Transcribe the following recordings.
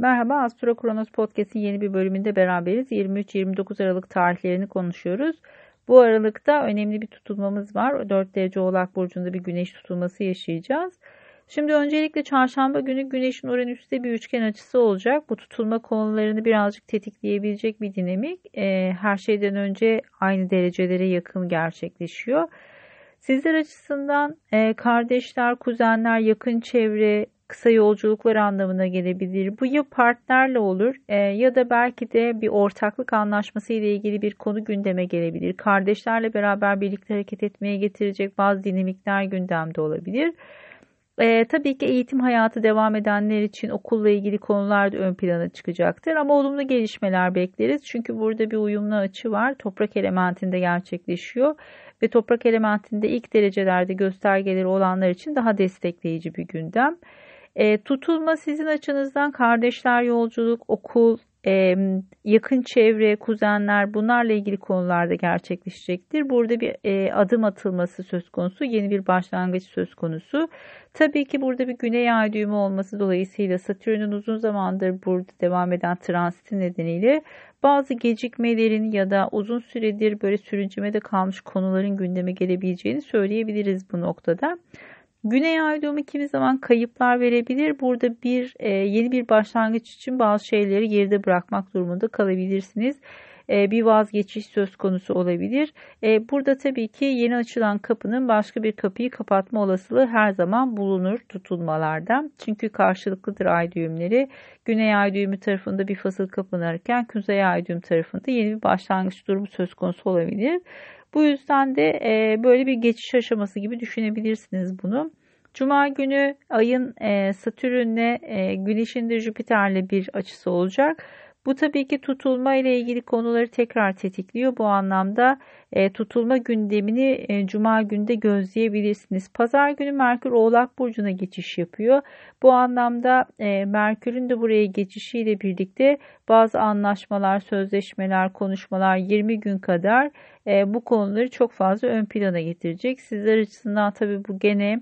Merhaba Astro Kronos Podcast'in yeni bir bölümünde beraberiz. 23-29 Aralık tarihlerini konuşuyoruz. Bu aralıkta önemli bir tutulmamız var. 4 derece Oğlak Burcu'nda bir güneş tutulması yaşayacağız. Şimdi öncelikle çarşamba günü güneşin Uranüs'te bir üçgen açısı olacak. Bu tutulma konularını birazcık tetikleyebilecek bir dinamik. Ee, her şeyden önce aynı derecelere yakın gerçekleşiyor. Sizler açısından e, kardeşler, kuzenler, yakın çevre, kısa yolculuklar anlamına gelebilir. Bu ya partnerle olur e, ya da belki de bir ortaklık anlaşması ile ilgili bir konu gündeme gelebilir. Kardeşlerle beraber birlikte hareket etmeye getirecek bazı dinamikler gündemde olabilir. E, tabii ki eğitim hayatı devam edenler için okulla ilgili konular da ön plana çıkacaktır. Ama olumlu gelişmeler bekleriz. Çünkü burada bir uyumlu açı var. Toprak elementinde gerçekleşiyor. Ve toprak elementinde ilk derecelerde göstergeleri olanlar için daha destekleyici bir gündem. E, tutulma sizin açınızdan kardeşler yolculuk, okul, e, yakın çevre, kuzenler bunlarla ilgili konularda gerçekleşecektir. Burada bir e, adım atılması söz konusu, yeni bir başlangıç söz konusu. Tabii ki burada bir güney ay düğümü olması dolayısıyla Satürn'ün uzun zamandır burada devam eden transiti nedeniyle bazı gecikmelerin ya da uzun süredir böyle sürüncemede kalmış konuların gündeme gelebileceğini söyleyebiliriz bu noktada. Güney ay düğümü kimi zaman kayıplar verebilir. Burada bir e, yeni bir başlangıç için bazı şeyleri geride bırakmak durumunda kalabilirsiniz. E, bir vazgeçiş söz konusu olabilir. E, burada tabii ki yeni açılan kapının başka bir kapıyı kapatma olasılığı her zaman bulunur tutulmalarda. Çünkü karşılıklıdır ay düğümleri. Güney ay düğümü tarafında bir fasıl kapanırken kuzey ay düğüm tarafında yeni bir başlangıç durumu söz konusu olabilir. Bu yüzden de e, böyle bir geçiş aşaması gibi düşünebilirsiniz bunu. Cuma günü ayın e, Satürn'le e, Güneş'in de Jüpiter'le bir açısı olacak. Bu tabii ki tutulma ile ilgili konuları tekrar tetikliyor. Bu anlamda e, tutulma gündemini e, cuma günde gözleyebilirsiniz. Pazar günü Merkür Oğlak Burcu'na geçiş yapıyor. Bu anlamda e, Merkür'ün de buraya geçişiyle birlikte bazı anlaşmalar, sözleşmeler, konuşmalar 20 gün kadar e, bu konuları çok fazla ön plana getirecek. Sizler açısından tabii bu gene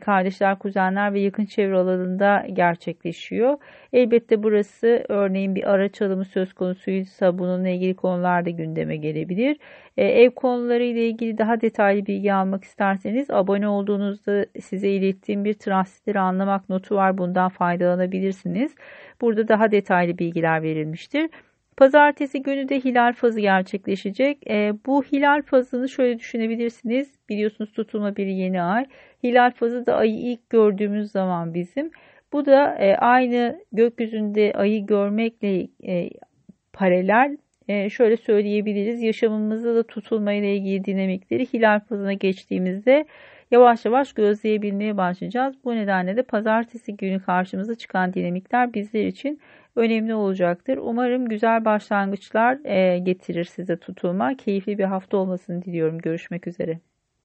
kardeşler, kuzenler ve yakın çevre alanında gerçekleşiyor. Elbette burası örneğin bir araç alımı söz konusuysa bununla ilgili konular da gündeme gelebilir. E, ev konuları ile ilgili daha detaylı bilgi almak isterseniz abone olduğunuzda size ilettiğim bir transitleri anlamak notu var. Bundan faydalanabilirsiniz. Burada daha detaylı bilgiler verilmiştir. Pazartesi günü de hilal fazı gerçekleşecek. E, bu hilal fazını şöyle düşünebilirsiniz. Biliyorsunuz tutulma bir yeni ay. Hilal fazı da ayı ilk gördüğümüz zaman bizim. Bu da e, aynı gökyüzünde ayı görmekle e, paralel e, şöyle söyleyebiliriz. Yaşamımızda da tutulma ile ilgili dinamikleri hilal fazına geçtiğimizde yavaş yavaş gözleyebilmeye başlayacağız. Bu nedenle de pazartesi günü karşımıza çıkan dinamikler bizler için önemli olacaktır. Umarım güzel başlangıçlar e, getirir size tutulma. Keyifli bir hafta olmasını diliyorum. Görüşmek üzere.